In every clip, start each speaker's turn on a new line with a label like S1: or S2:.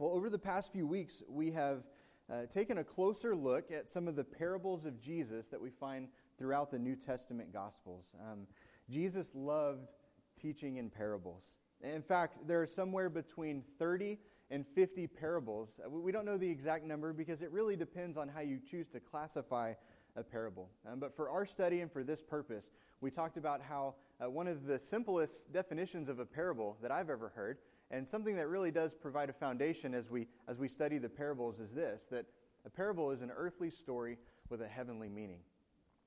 S1: Well, over the past few weeks, we have uh, taken a closer look at some of the parables of Jesus that we find throughout the New Testament Gospels. Um, Jesus loved teaching in parables. In fact, there are somewhere between 30 and 50 parables. Uh, we don't know the exact number because it really depends on how you choose to classify a parable. Um, but for our study and for this purpose, we talked about how uh, one of the simplest definitions of a parable that I've ever heard, and something that really does provide a foundation as we, as we study the parables, is this that a parable is an earthly story with a heavenly meaning.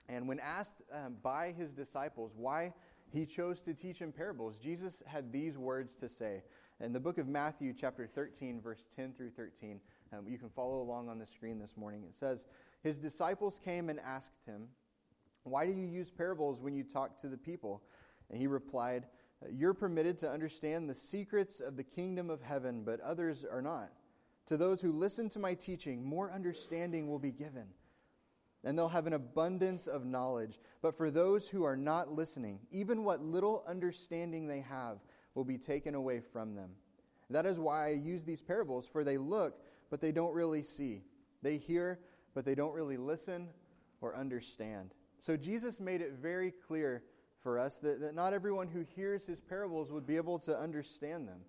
S1: And when asked um, by his disciples why he chose to teach in parables, Jesus had these words to say. In the book of Matthew, chapter 13, verse 10 through 13, um, you can follow along on the screen this morning. It says, His disciples came and asked him, Why do you use parables when you talk to the people? And he replied, You're permitted to understand the secrets of the kingdom of heaven, but others are not. To those who listen to my teaching, more understanding will be given and they'll have an abundance of knowledge. But for those who are not listening, even what little understanding they have will be taken away from them. That is why I use these parables, for they look, but they don't really see. They hear, but they don't really listen or understand. So Jesus made it very clear for us that, that not everyone who hears his parables would be able to understand them.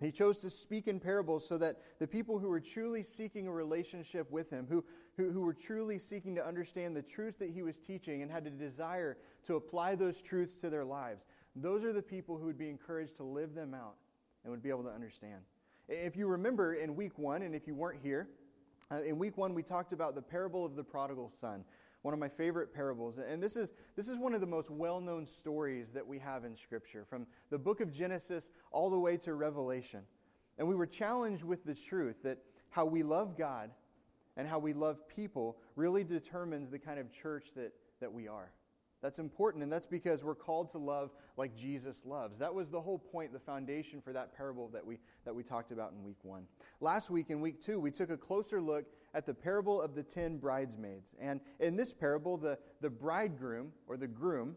S1: He chose to speak in parables so that the people who were truly seeking a relationship with him, who, who, who, were truly seeking to understand the truths that he was teaching and had a desire to apply those truths to their lives, those are the people who would be encouraged to live them out and would be able to understand. If you remember in week one, and if you weren't here, uh, in week one we talked about the parable of the prodigal son one of my favorite parables. And this is, this is one of the most well known stories that we have in Scripture, from the book of Genesis all the way to Revelation. And we were challenged with the truth that how we love God and how we love people really determines the kind of church that, that we are. That's important, and that's because we're called to love like Jesus loves. That was the whole point, the foundation for that parable that we, that we talked about in week one. Last week, in week two, we took a closer look at the parable of the ten bridesmaids. And in this parable, the, the bridegroom or the groom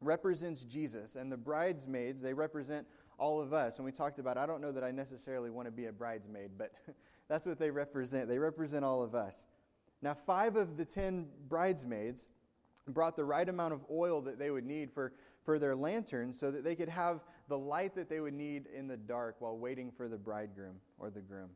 S1: represents Jesus, and the bridesmaids, they represent all of us. And we talked about, I don't know that I necessarily want to be a bridesmaid, but that's what they represent. They represent all of us. Now, five of the ten bridesmaids brought the right amount of oil that they would need for, for their lanterns so that they could have the light that they would need in the dark while waiting for the bridegroom or the groom.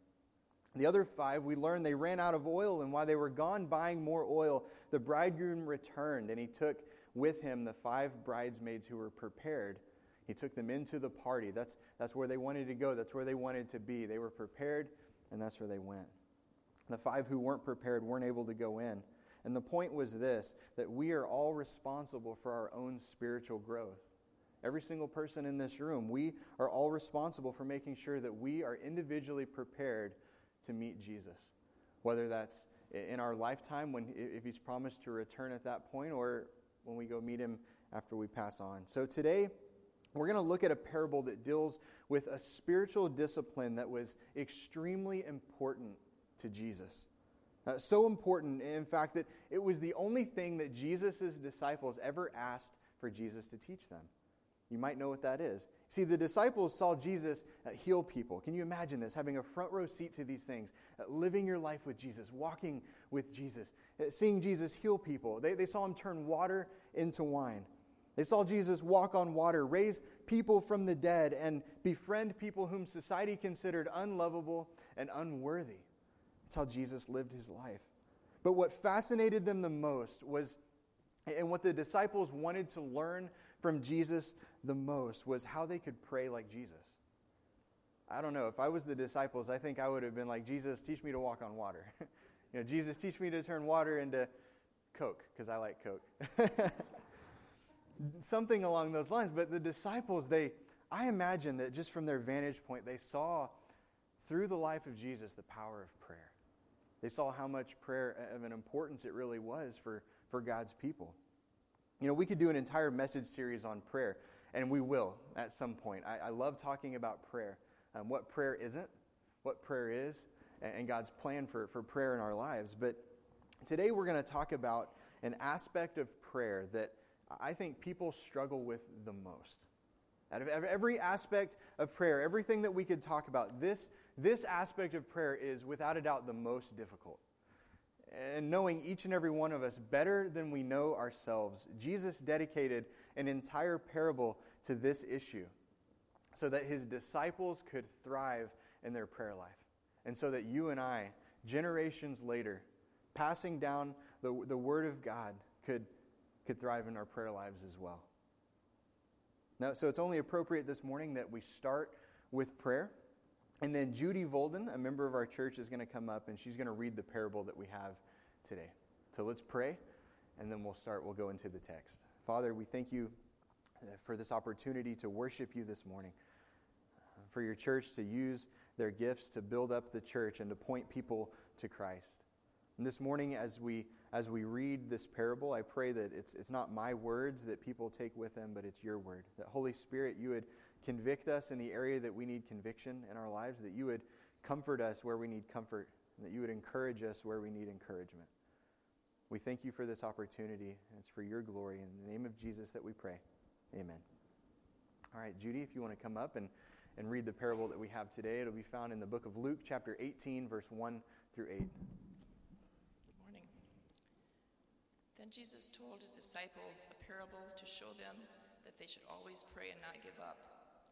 S1: The other five, we learned they ran out of oil, and while they were gone buying more oil, the bridegroom returned, and he took with him the five bridesmaids who were prepared. He took them into the party. That's, that's where they wanted to go, that's where they wanted to be. They were prepared, and that's where they went. The five who weren't prepared weren't able to go in. And the point was this that we are all responsible for our own spiritual growth. Every single person in this room, we are all responsible for making sure that we are individually prepared to meet Jesus. Whether that's in our lifetime, when, if He's promised to return at that point, or when we go meet Him after we pass on. So today, we're going to look at a parable that deals with a spiritual discipline that was extremely important to Jesus. Uh, so important, in fact, that it was the only thing that Jesus' disciples ever asked for Jesus to teach them. You might know what that is. See, the disciples saw Jesus uh, heal people. Can you imagine this? Having a front row seat to these things, uh, living your life with Jesus, walking with Jesus, uh, seeing Jesus heal people. They, they saw him turn water into wine. They saw Jesus walk on water, raise people from the dead, and befriend people whom society considered unlovable and unworthy. That's how Jesus lived his life. But what fascinated them the most was, and what the disciples wanted to learn from Jesus the most was how they could pray like Jesus. I don't know. If I was the disciples, I think I would have been like, Jesus, teach me to walk on water. you know, Jesus, teach me to turn water into Coke, because I like Coke. Something along those lines. But the disciples, they, I imagine that just from their vantage point, they saw through the life of Jesus the power of prayer. They saw how much prayer of an importance it really was for, for God's people. You know, we could do an entire message series on prayer, and we will at some point. I, I love talking about prayer, um, what prayer isn't, what prayer is, and, and God's plan for, for prayer in our lives. But today we're going to talk about an aspect of prayer that I think people struggle with the most. Out of every aspect of prayer, everything that we could talk about, this, this aspect of prayer is without a doubt the most difficult. And knowing each and every one of us better than we know ourselves, Jesus dedicated an entire parable to this issue so that his disciples could thrive in their prayer life. And so that you and I, generations later, passing down the, the Word of God, could, could thrive in our prayer lives as well. Now, so it's only appropriate this morning that we start with prayer. And then Judy Volden, a member of our church, is going to come up and she's going to read the parable that we have today. So let's pray, and then we'll start. We'll go into the text. Father, we thank you uh, for this opportunity to worship you this morning, uh, for your church to use their gifts to build up the church and to point people to Christ. And this morning, as we as we read this parable, I pray that it's, it's not my words that people take with them, but it's your word. That Holy Spirit, you would convict us in the area that we need conviction in our lives, that you would comfort us where we need comfort, and that you would encourage us where we need encouragement. We thank you for this opportunity, it's for your glory. In the name of Jesus that we pray. Amen. All right, Judy, if you want to come up and, and read the parable that we have today, it'll be found in the book of Luke, chapter 18, verse 1 through 8. Good morning.
S2: Then Jesus told his disciples a parable to show them that they should always pray and not give up.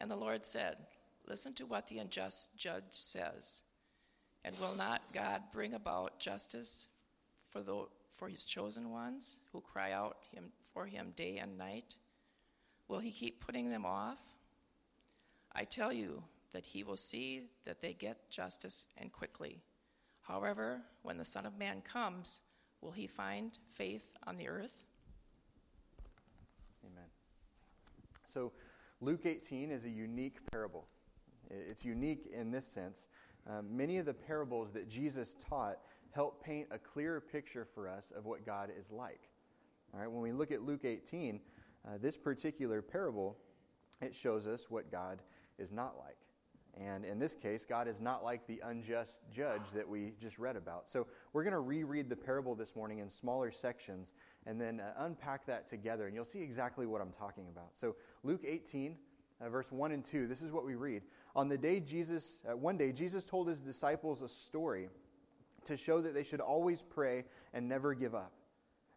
S2: And the Lord said, Listen to what the unjust judge says. And will not God bring about justice for, the, for his chosen ones who cry out him, for him day and night? Will he keep putting them off? I tell you that he will see that they get justice and quickly. However, when the Son of Man comes, will he find faith on the earth?
S1: Amen. So, Luke 18 is a unique parable. It's unique in this sense. Um, many of the parables that Jesus taught help paint a clearer picture for us of what God is like. All right, when we look at Luke 18, uh, this particular parable, it shows us what God is not like. And in this case, God is not like the unjust judge that we just read about. So we're going to reread the parable this morning in smaller sections and then uh, unpack that together, and you'll see exactly what I'm talking about. So, Luke 18, uh, verse 1 and 2, this is what we read. On the day Jesus, uh, one day, Jesus told his disciples a story to show that they should always pray and never give up.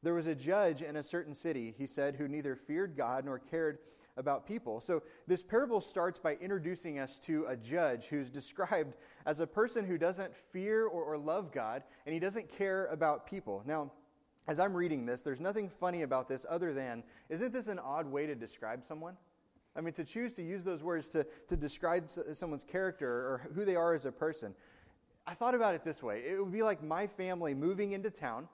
S1: There was a judge in a certain city, he said, who neither feared God nor cared about people. So this parable starts by introducing us to a judge who's described as a person who doesn't fear or, or love God and he doesn't care about people. Now, as I'm reading this, there's nothing funny about this other than, isn't this an odd way to describe someone? I mean, to choose to use those words to, to describe someone's character or who they are as a person. I thought about it this way it would be like my family moving into town.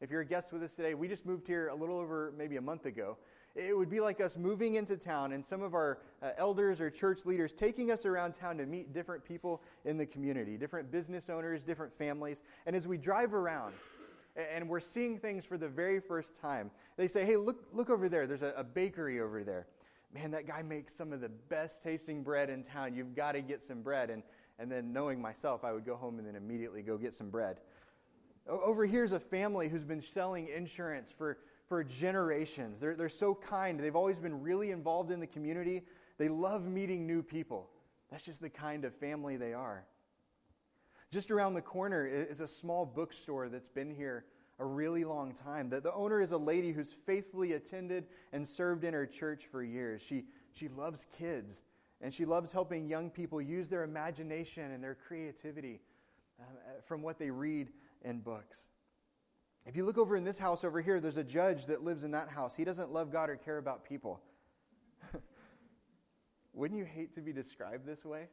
S1: If you're a guest with us today, we just moved here a little over maybe a month ago. It would be like us moving into town and some of our uh, elders or church leaders taking us around town to meet different people in the community, different business owners, different families. And as we drive around, and we're seeing things for the very first time. They say, hey, look, look over there. There's a, a, bakery over there. Man, that guy makes some of the best tasting bread in town. You've got to get some bread. And, and then, knowing myself, I would go home and then immediately go get some bread. Over here's a family who's been selling insurance for for generations. They're, they're so kind. They've always been really involved in the community. They love meeting new people. That's just the kind of family they are. Just around the corner is a small bookstore that's been here a really long time. The, the owner is a lady who's faithfully attended and served in her church for years. She, she loves kids, and she loves helping young people use their imagination and their creativity um, from what they read in books. If you look over in this house over here, there's a judge that lives in that house. He doesn't love God or care about people. Wouldn't you hate to be described this way?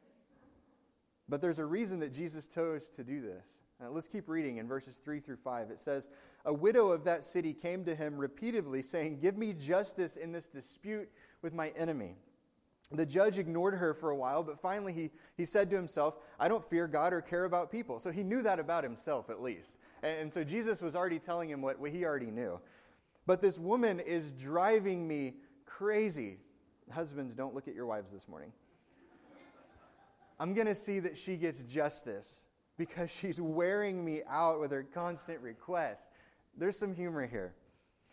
S1: But there's a reason that Jesus chose to do this. Now, let's keep reading in verses 3 through 5. It says, A widow of that city came to him repeatedly, saying, Give me justice in this dispute with my enemy. The judge ignored her for a while, but finally he, he said to himself, I don't fear God or care about people. So he knew that about himself, at least. And, so Jesus was already telling him what he already knew. But this woman is driving me crazy. Husbands, don't look at your wives this morning. I'm going to see that she gets justice because she's wearing me out with her constant requests. There's some humor here.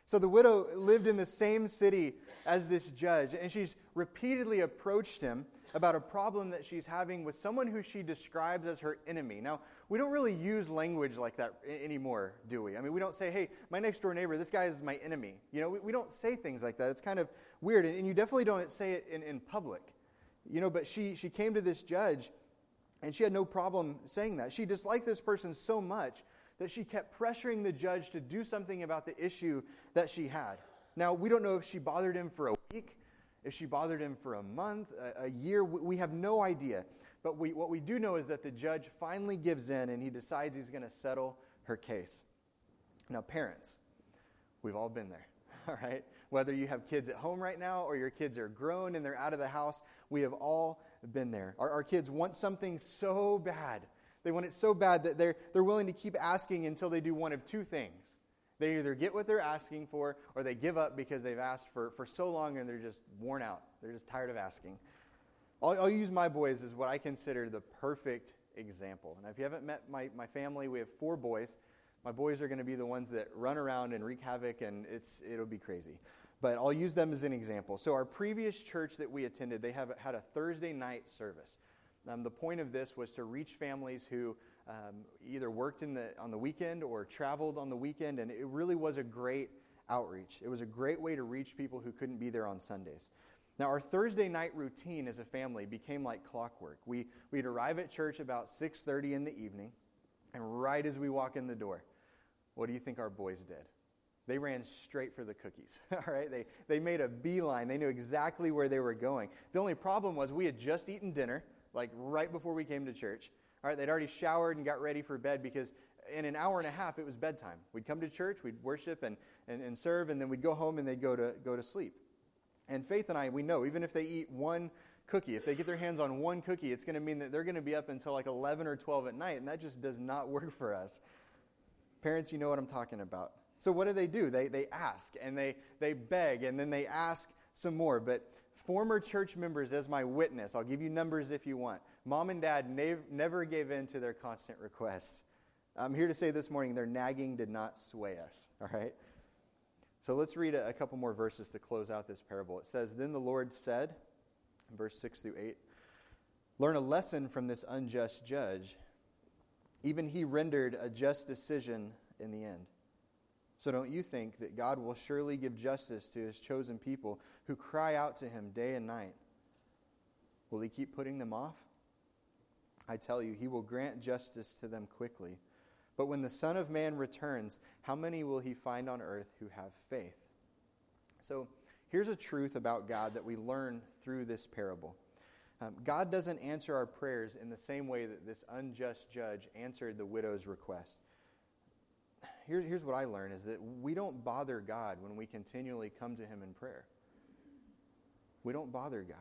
S1: So the widow lived in the same city as this judge, and she's repeatedly approached him about a problem that she's having with someone who she describes as her enemy. Now, we don't really use language like that anymore, do we? I mean, we don't say, hey, my next door neighbor, this guy is my enemy. You know, we, we don't say things like that. It's kind of weird, and, and you definitely don't say it in, in public. You know, but she, she came to this judge, and she had no problem saying that. She disliked this person so much that she kept pressuring the judge to do something about the issue that she had. Now, we don't know if she bothered him for a week, if she bothered him for a month, a, a year. We have no idea. But we, what we do know is that the judge finally gives in and he decides he's going to settle her case. Now, parents, we've all been there, all right? Whether you have kids at home right now or your kids are grown and they're out of the house, we have all been there. Our, our kids want something so bad. They want it so bad that they're, they're willing to keep asking until they do one of two things. They either get what they're asking for or they give up because they've asked for, for so long and they're just worn out. They're just tired of asking. I'll, I'll use my boys as what I consider the perfect example. Now, if you haven't met my, my family, we have four boys. My boys are going to be the ones that run around and wreak havoc, and it's, it'll be crazy. But I'll use them as an example. So, our previous church that we attended, they have had a Thursday night service. Um, the point of this was to reach families who um, either worked in the, on the weekend or traveled on the weekend, and it really was a great outreach. It was a great way to reach people who couldn't be there on Sundays. Now, our Thursday night routine as a family became like clockwork. We, we'd arrive at church about 6.30 in the evening, and right as we walk in the door, what do you think our boys did? They ran straight for the cookies, all right? They, they made a beeline. They knew exactly where they were going. The only problem was we had just eaten dinner, like right before we came to church. All right, they'd already showered and got ready for bed because in an hour and a half it was bedtime. We'd come to church, we'd worship and, and, and serve, and then we'd go home and they'd go to, go to sleep. And Faith and I, we know, even if they eat one cookie, if they get their hands on one cookie, it's going to mean that they're going to be up until like 11 or 12 at night, and that just does not work for us. Parents, you know what I'm talking about. So what do they do? They, they ask, and they, they beg, and then they ask some more. But former church members as my witness, I'll give you numbers if you want. Mom and dad nev- never gave in to their constant requests. I'm here to say this morning their nagging did not sway us, all right? So let's read a, a couple more verses to close out this parable. It says, Then the Lord said, in verse 6 through 8, Learn a lesson from this unjust judge. Even he rendered a just decision in the end. So don't you think that God will surely give justice to his chosen people who cry out to him day and night? Will he keep putting them off? I tell you, he will grant justice to them quickly. But when the Son of Man returns, how many will he find on earth who have faith? So here's a truth about God that we learn through this parable. Um, God doesn't answer our prayers in the same way that this unjust judge answered the widow's request. Here, here's what I learn is that we don't bother God when we continually come to him in prayer. We don't bother God.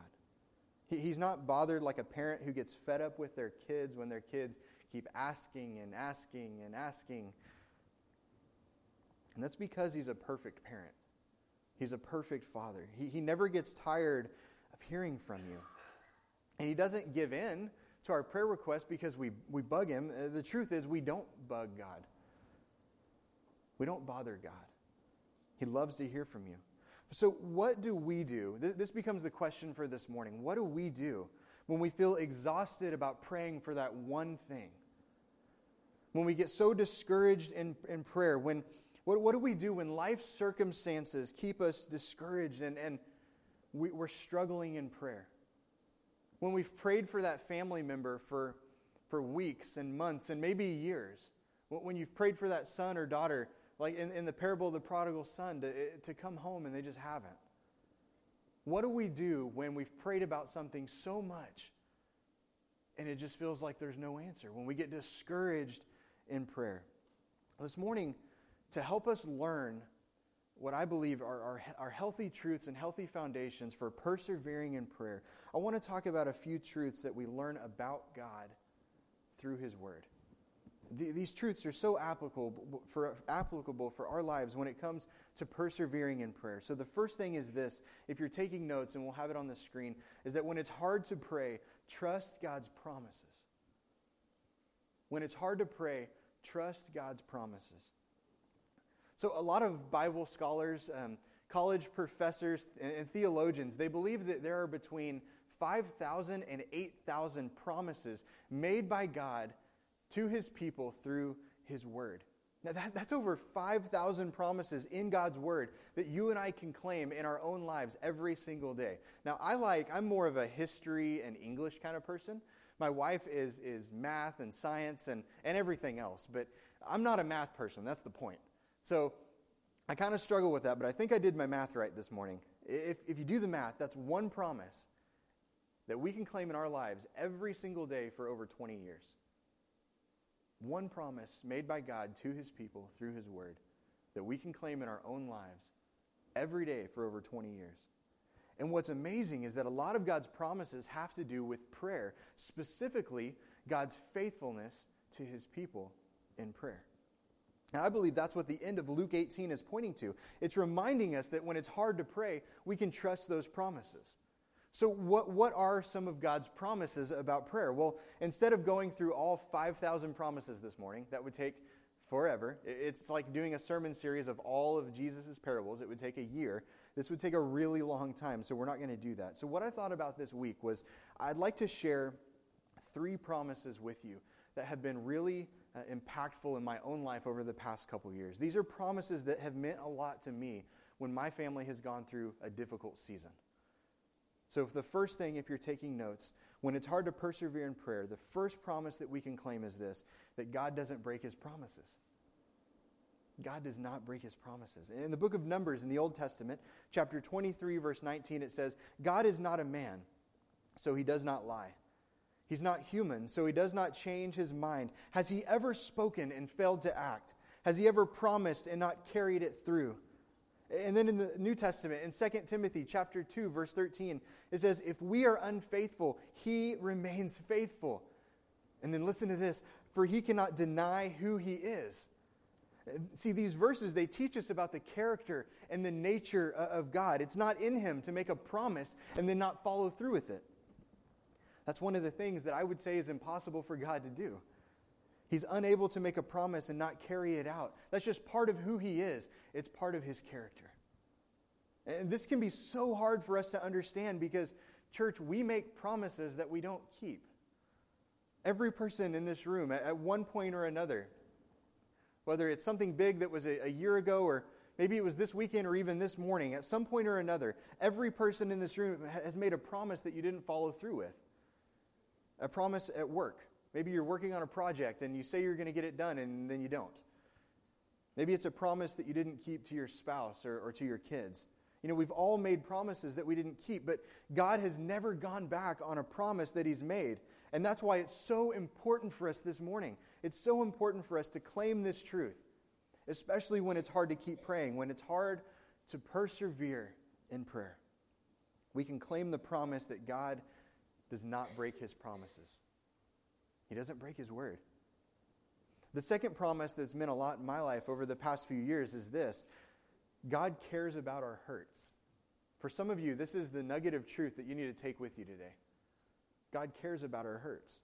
S1: He, he's not bothered like a parent who gets fed up with their kids when their kids keep asking and asking and asking. And that's because he's a perfect parent. He's a perfect father. He, he never gets tired of hearing from you. And he doesn't give in to our prayer requests because we, we bug him. Uh, the truth is, we don't bug God. We don't bother God. He loves to hear from you. So, what do we do? This becomes the question for this morning. What do we do when we feel exhausted about praying for that one thing? when we get so discouraged in, in prayer, when what, what do we do when life circumstances keep us discouraged and, and we, we're struggling in prayer? When we've prayed for that family member for, for weeks and months and maybe years, when you've prayed for that son or daughter, like in, in the parable of the prodigal son, to, to come home and they just haven't. What do we do when we've prayed about something so much and it just feels like there's no answer? When we get discouraged in prayer. This morning, to help us learn what I believe are, are, are, healthy truths and healthy foundations for persevering in prayer, I want to talk about a few truths that we learn about God through His Word. The, these truths are so applicable for, applicable for our lives when it comes to persevering in prayer. So, the first thing is this if you're taking notes, and we'll have it on the screen, is that when it's hard to pray, trust God's promises. When it's hard to pray, trust God's promises. So, a lot of Bible scholars, um, college professors, and, and theologians, they believe that there are between 5,000 and 8,000 promises made by God to his people through his word. Now, that, that's over 5,000 promises in God's word that you and I can claim in our own lives every single day. Now, I like, I'm more of a history and English kind of person. My wife is, is math and science and, and everything else, but I'm not a math person. That's the point. So I kind of struggle with that, but I think I did my math right this morning. If, if you do the math, that's one promise that we can claim in our lives every single day for over 20 years. One promise made by God to his people through his word that we can claim in our own lives every day for over 20 years. And what's amazing is that a lot of God's promises have to do with prayer, specifically God's faithfulness to his people in prayer. And I believe that's what the end of Luke 18 is pointing to. It's reminding us that when it's hard to pray, we can trust those promises. So, what, what are some of God's promises about prayer? Well, instead of going through all 5,000 promises this morning, that would take forever. It's like doing a sermon series of all of Jesus' parables. It would take a year. This would take a really long time, so we're not going to do that. So, what I thought about this week was I'd like to share three promises with you that have been really uh, impactful in my own life over the past couple years. These are promises that have meant a lot to me when my family has gone through a difficult season. So, if the first thing, if you're taking notes, when it's hard to persevere in prayer, the first promise that we can claim is this that God doesn't break his promises. God does not break his promises. In the book of Numbers in the Old Testament, chapter 23, verse 19, it says, God is not a man, so he does not lie. He's not human, so he does not change his mind. Has he ever spoken and failed to act? Has he ever promised and not carried it through? And then in the New Testament, in 2 Timothy chapter 2, verse 13, it says, If we are unfaithful, he remains faithful. And then listen to this, for he cannot deny who he is. See, these verses, they teach us about the character and the nature of God. It's not in him to make a promise and then not follow through with it. That's one of the things that I would say is impossible for God to do. He's unable to make a promise and not carry it out. That's just part of who he is, it's part of his character. And this can be so hard for us to understand because, church, we make promises that we don't keep. Every person in this room, at one point or another, whether it's something big that was a, year ago or maybe it was this weekend or even this morning, at some point or another, every person in this room has made a promise that you didn't follow through with a promise at work. Maybe you're working on a project and you say you're going to get it done and then you don't. Maybe it's a promise that you didn't keep to your spouse or, or to your kids. You know, we've all made promises that we didn't keep, but God has never gone back on a promise that He's made. And that's why it's so important for us this morning. It's so important for us to claim this truth, especially when it's hard to keep praying, when it's hard to persevere in prayer. We can claim the promise that God does not break his promises. He doesn't break his word. The second promise that's meant a lot in my life over the past few years is this God cares about our hurts. For some of you, this is the nugget of truth that you need to take with you today. God cares about our hurts.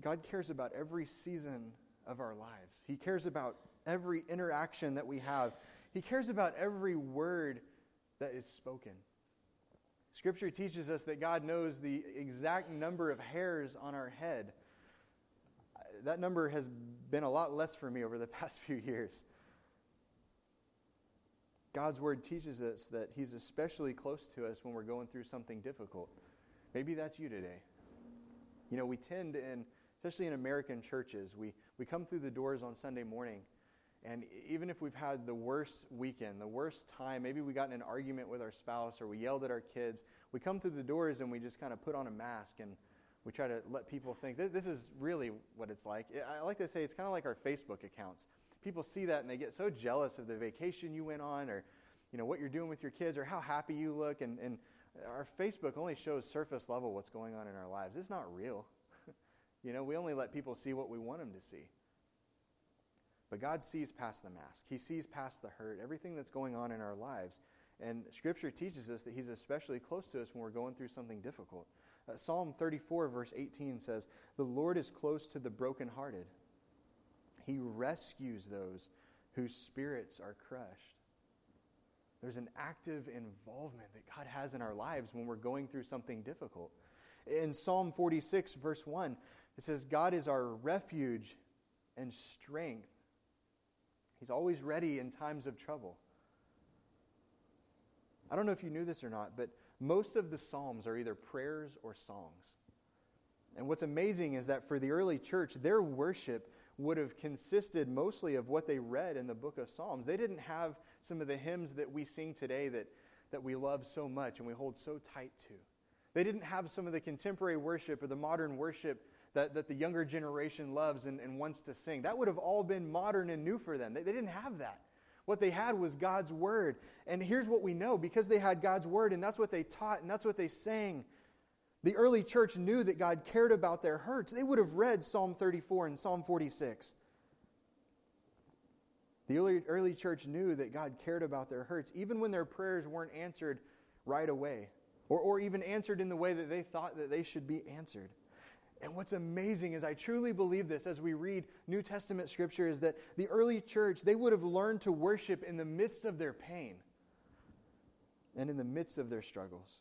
S1: God cares about every season of our lives. He cares about every interaction that we have. He cares about every word that is spoken. Scripture teaches us that God knows the exact number of hairs on our head. That number has been a lot less for me over the past few years. God's word teaches us that He's especially close to us when we're going through something difficult. Maybe that's you today. You know, we tend in, especially in American churches, we, we come through the doors on Sunday morning and even if we've had the worst weekend, the worst time, maybe we got in an argument with our spouse or we yelled at our kids, we come through the doors and we just kind of put on a mask and we try to let people think this is really what it's like. I like to say it's kind of like our Facebook accounts. people see that and they get so jealous of the vacation you went on or you know what you're doing with your kids or how happy you look and, and our facebook only shows surface level what's going on in our lives it's not real you know we only let people see what we want them to see but god sees past the mask he sees past the hurt everything that's going on in our lives and scripture teaches us that he's especially close to us when we're going through something difficult uh, psalm 34 verse 18 says the lord is close to the brokenhearted he rescues those whose spirits are crushed. There's an active involvement that God has in our lives when we're going through something difficult. In Psalm 46, verse 1, it says, God is our refuge and strength. He's always ready in times of trouble. I don't know if you knew this or not, but most of the Psalms are either prayers or songs. And what's amazing is that for the early church, their worship would have consisted mostly of what they read in the book of Psalms. They didn't have some of the hymns that we sing today that, that we love so much and we hold so tight to. They didn't have some of the contemporary worship or the modern worship that, that the younger generation loves and, and wants to sing. That would have all been modern and new for them. They, they didn't have that. What they had was God's Word. And here's what we know because they had God's Word and that's what they taught and that's what they sang the early church knew that God cared about their hurts. They would have read Psalm 34 and Psalm 46. The early, early church knew that God cared about their hurts, even when their prayers weren't answered right away, or, or even answered in the way that they thought that they should be answered. And what's amazing is I truly believe this as we read New Testament scripture is that the early church, they would have learned to worship in the midst of their pain and in the midst of their struggles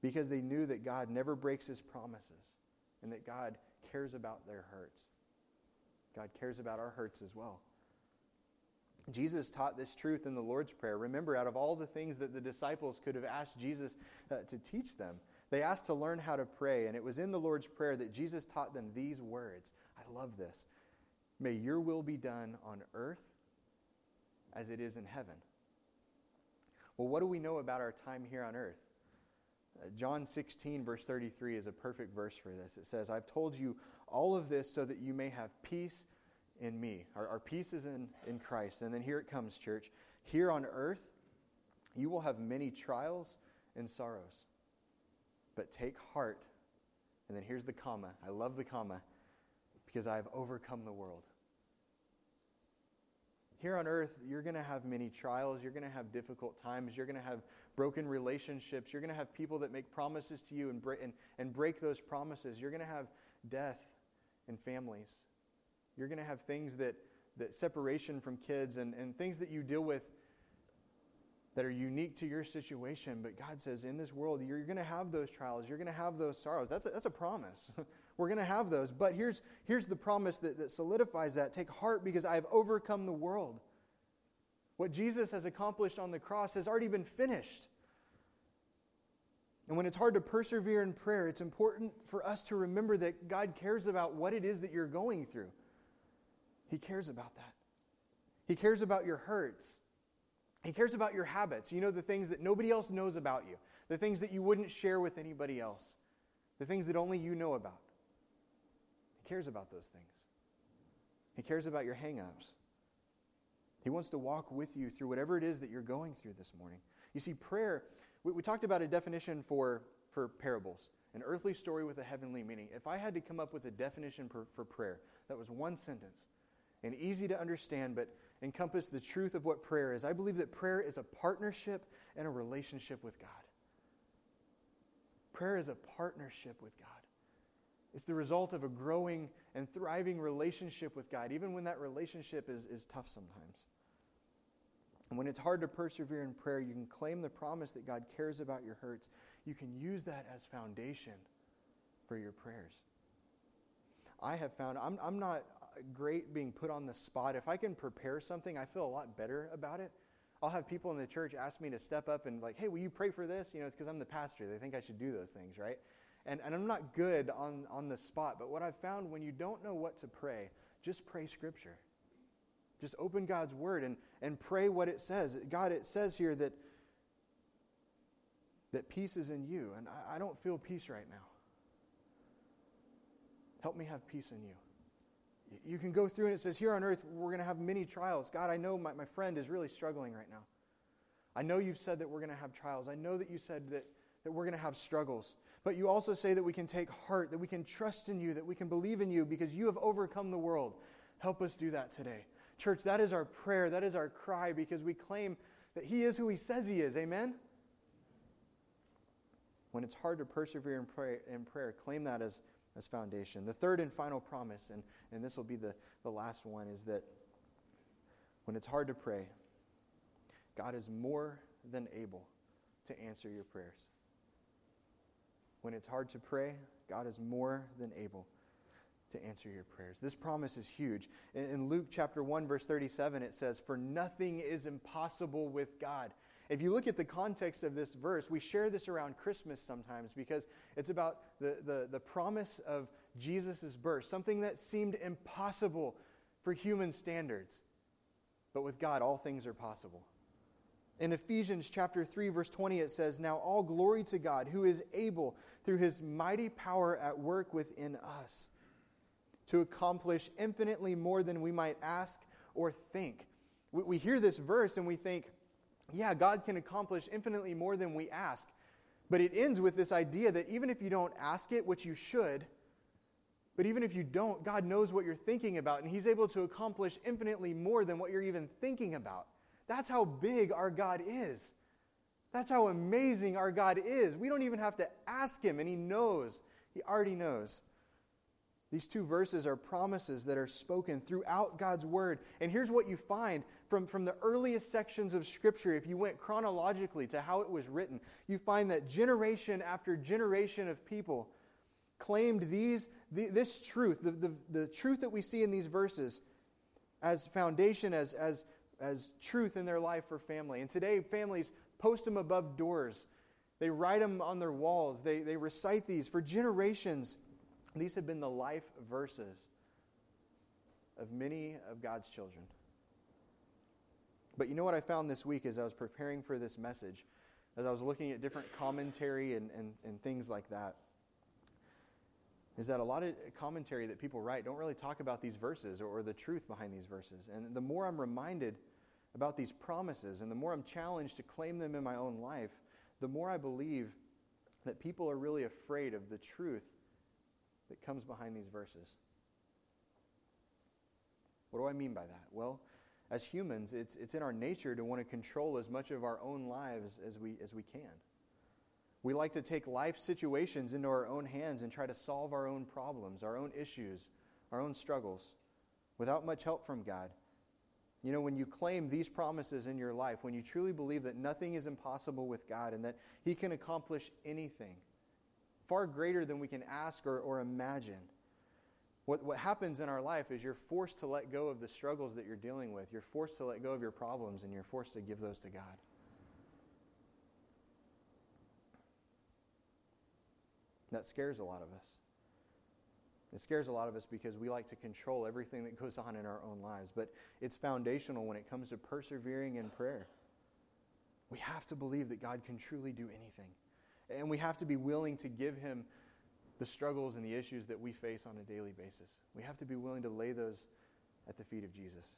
S1: because they knew that God never breaks his promises and that God cares about their hurts. God cares about our hurts as well. Jesus taught this truth in the Lord's Prayer. Remember, out of all the things that the disciples could have asked Jesus uh, to teach them, they asked to learn how to pray. And it was in the Lord's Prayer that Jesus taught them these words. I love this. May your will be done on earth as it is in heaven. Well, what do we know about our time here on earth? Uh, John 16, verse 33, is a perfect verse for this. It says, I've told you all of this so that you may have peace in me. Our, our peace is in, in Christ. And then here it comes, church. Here on earth, you will have many trials and sorrows. But take heart. And then here's the comma. I love the comma because I have overcome the world. Here on earth, you're going to have many trials. You're going to have difficult times. You're going to have broken relationships. You're going to have people that make promises to you and, break, and, and break those promises. You're going to have death in families. You're going to have things that, that separation from kids and, and things that you deal with that are unique to your situation. But God says, in this world, you're, going to have those trials. You're going to have those sorrows. That's a, that's a promise. We're going to have those. But here's, here's the promise that, that solidifies that. Take heart because I have overcome the world. What Jesus has accomplished on the cross has already been finished. And when it's hard to persevere in prayer, it's important for us to remember that God cares about what it is that you're going through. He cares about that. He cares about your hurts. He cares about your habits. You know, the things that nobody else knows about you, the things that you wouldn't share with anybody else, the things that only you know about. He cares about those things. He cares about your hangups. He wants to walk with you through whatever it is that you're going through this morning. You see, prayer, we, we talked about a definition for, for parables an earthly story with a heavenly meaning. If I had to come up with a definition for, for prayer, that was one sentence and easy to understand, but encompass the truth of what prayer is, I believe that prayer is a partnership and a relationship with God. Prayer is a partnership with God. It's the result of a growing and thriving relationship with God, even when that relationship is, is tough sometimes. And when it's hard to persevere in prayer, you can claim the promise that God cares about your hurts. You can use that as foundation for your prayers. I have found I'm, I'm not great being put on the spot. If I can prepare something, I feel a lot better about it. I'll have people in the church ask me to step up and, like, hey, will you pray for this? You know, it's because I'm the pastor. They think I should do those things, right? And, and I'm not good on, on the spot, but what I've found when you don't know what to pray, just pray Scripture. Just open God's Word and, and pray what it says. God, it says here that, that peace is in you, and I, I don't feel peace right now. Help me have peace in you. You can go through and it says, Here on earth, we're going to have many trials. God, I know my, my friend is really struggling right now. I know you've said that we're going to have trials. I know that you said that, that we're going to have struggles. But you also say that we can take heart, that we can trust in you, that we can believe in you because you have overcome the world. Help us do that today. Church, that is our prayer. That is our cry because we claim that He is who He says He is. Amen? When it's hard to persevere in prayer, in prayer claim that as, as foundation. The third and final promise, and, and this will be the, the last one, is that when it's hard to pray, God is more than able to answer your prayers. When it's hard to pray, God is more than able to answer your prayers. This promise is huge. In, in, Luke chapter 1 verse 37 it says, "For nothing is impossible with God." If you look at the context of this verse, we share this around Christmas sometimes because it's about the, the, the promise of Jesus' birth, something that seemed impossible for human standards. But with God, all things are possible. In Ephesians chapter 3 verse 20 it says, "Now all glory to God who is able through his mighty power at work within us to accomplish infinitely more than we might ask or think." We, we hear this verse and we think, "Yeah, God can accomplish infinitely more than we ask." But it ends with this idea that even if you don't ask it, which you should, but even if you don't, God knows what you're thinking about, and He's able to accomplish infinitely more than what you're even thinking about. That's how big our God is. That's how amazing our God is. We don't even have to ask Him, and He knows. He already knows. These two verses are promises that are spoken throughout God's Word. And here's what you find from, from the earliest sections of Scripture, if you went chronologically to how it was written, you find that generation after generation of people claimed these, the, this truth, the, the, the truth that we see in these verses, as foundation, as, as as truth in their life for family. And today, families post them above doors. They write them on their walls. They, they recite these for generations. These have been the life verses of many of God's children. But you know what I found this week as I was preparing for this message, as I was looking at different commentary and, and, and things like that, is that a lot of commentary that people write don't really talk about these verses or, or the truth behind these verses. And the more I'm reminded about these promises and the more I'm challenged to claim them in my own life, the more I believe that people are really afraid of the truth that comes behind these verses. What do I mean by that? Well, as humans, it's, it's in our nature to want to control as much of our own lives as we, as we can. We like to take life situations into our own hands and try to solve our own problems, our own issues, our own struggles without much help from God. You know, when you claim these promises in your life, when you truly believe that nothing is impossible with God and that He can accomplish anything, far greater than we can ask or, or imagine, what, what happens in our life is you're forced to let go of the struggles that you're dealing with. You're forced to let go of your problems and you're forced to give those to God. That scares a lot of us. It scares a lot of us because we like to control everything that goes on in our own lives. But it's foundational when it comes to persevering in prayer. We have to believe that God can truly do anything. And we have to be willing to give Him the struggles and the issues that we face on a daily basis. We have to be willing to lay those at the feet of Jesus.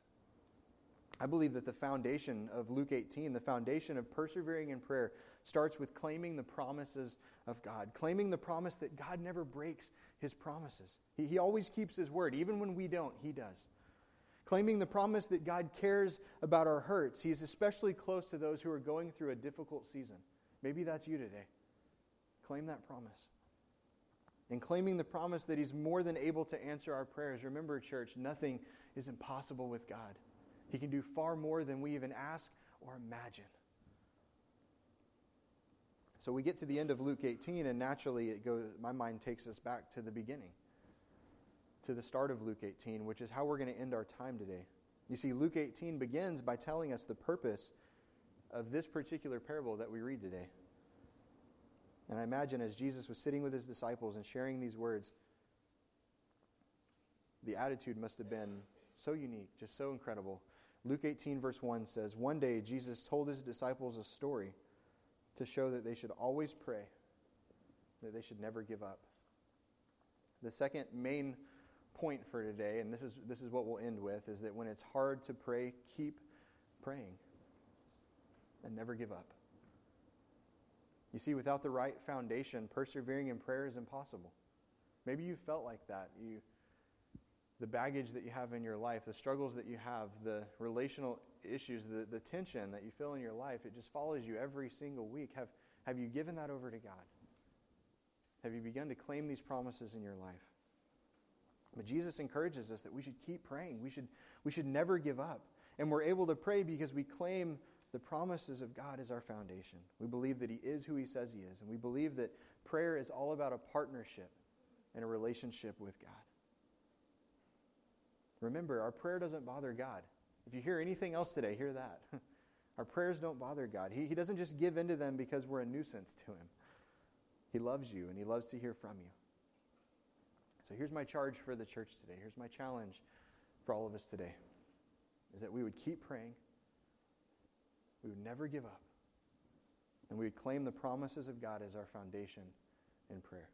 S1: I believe that the foundation of Luke 18, the foundation of persevering in prayer, starts with claiming the promises of God, claiming the promise that God never breaks his promises. He, he always keeps his word. Even when we don't, he does. Claiming the promise that God cares about our hurts. He is especially close to those who are going through a difficult season. Maybe that's you today. Claim that promise. And claiming the promise that he's more than able to answer our prayers. Remember, church, nothing is impossible with God. He can do far more than we even ask or imagine. So we get to the end of Luke 18, and naturally, it goes, my mind takes us back to the beginning, to the start of Luke 18, which is how we're going to end our time today. You see, Luke 18 begins by telling us the purpose of this particular parable that we read today. And I imagine as Jesus was sitting with his disciples and sharing these words, the attitude must have been so unique, just so incredible. Luke 18, verse 1 says, One day Jesus told his disciples a story to show that they should always pray, that they should never give up. The second main point for today, and this is, this is what we'll end with, is that when it's hard to pray, keep praying and never give up. You see, without the right foundation, persevering in prayer is impossible. Maybe you felt like that. You, the baggage that you have in your life, the struggles that you have, the relational issues, the, the tension that you feel in your life, it just follows you every single week. Have, have you given that over to God? Have you begun to claim these promises in your life? But Jesus encourages us that we should keep praying. We should, we should never give up. And we're able to pray because we claim the promises of God is our foundation. We believe that He is who He says He is. And we believe that prayer is all about a partnership and a relationship with God. Remember, our prayer doesn't bother God. If you hear anything else today, hear that. Our prayers don't bother God. He, he doesn't just give into them because we're a nuisance to Him. He loves you and He loves to hear from you. So here's my charge for the church today. Here's my challenge for all of us today is that we would keep praying, we would never give up, and we would claim the promises of God as our foundation in prayer.